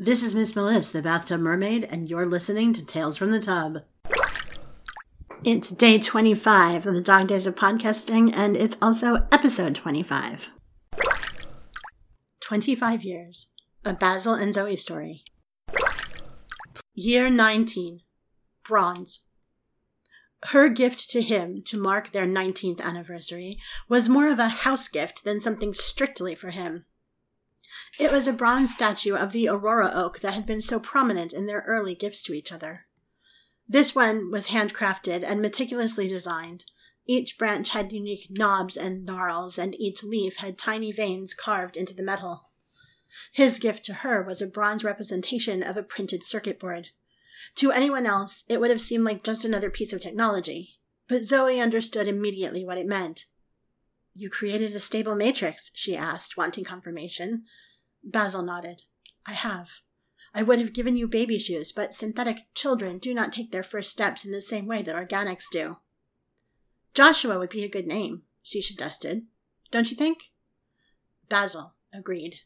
This is Miss Melissa, the Bathtub Mermaid, and you're listening to Tales from the Tub. It's day 25 of the Dog Days of Podcasting, and it's also episode 25. 25 years. A Basil and Zoe story. Year 19. Bronze. Her gift to him to mark their 19th anniversary was more of a house gift than something strictly for him. It was a bronze statue of the Aurora oak that had been so prominent in their early gifts to each other. This one was handcrafted and meticulously designed. Each branch had unique knobs and gnarls, and each leaf had tiny veins carved into the metal. His gift to her was a bronze representation of a printed circuit board. To anyone else, it would have seemed like just another piece of technology, but Zoe understood immediately what it meant. You created a stable matrix, she asked, wanting confirmation. Basil nodded. I have. I would have given you baby shoes, but synthetic children do not take their first steps in the same way that organics do. Joshua would be a good name, she suggested. Don't you think? Basil agreed.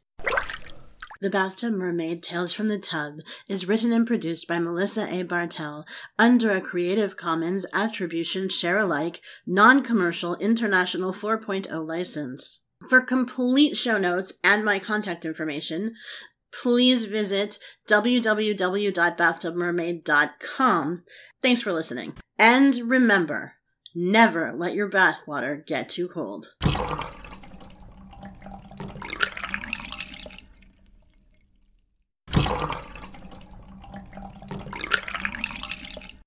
The Bathtub Mermaid Tales from the Tub is written and produced by Melissa A. Bartell under a Creative Commons Attribution Share Alike Non Commercial International 4.0 license. For complete show notes and my contact information, please visit www.bathtubmermaid.com. Thanks for listening. And remember, never let your bathwater get too cold.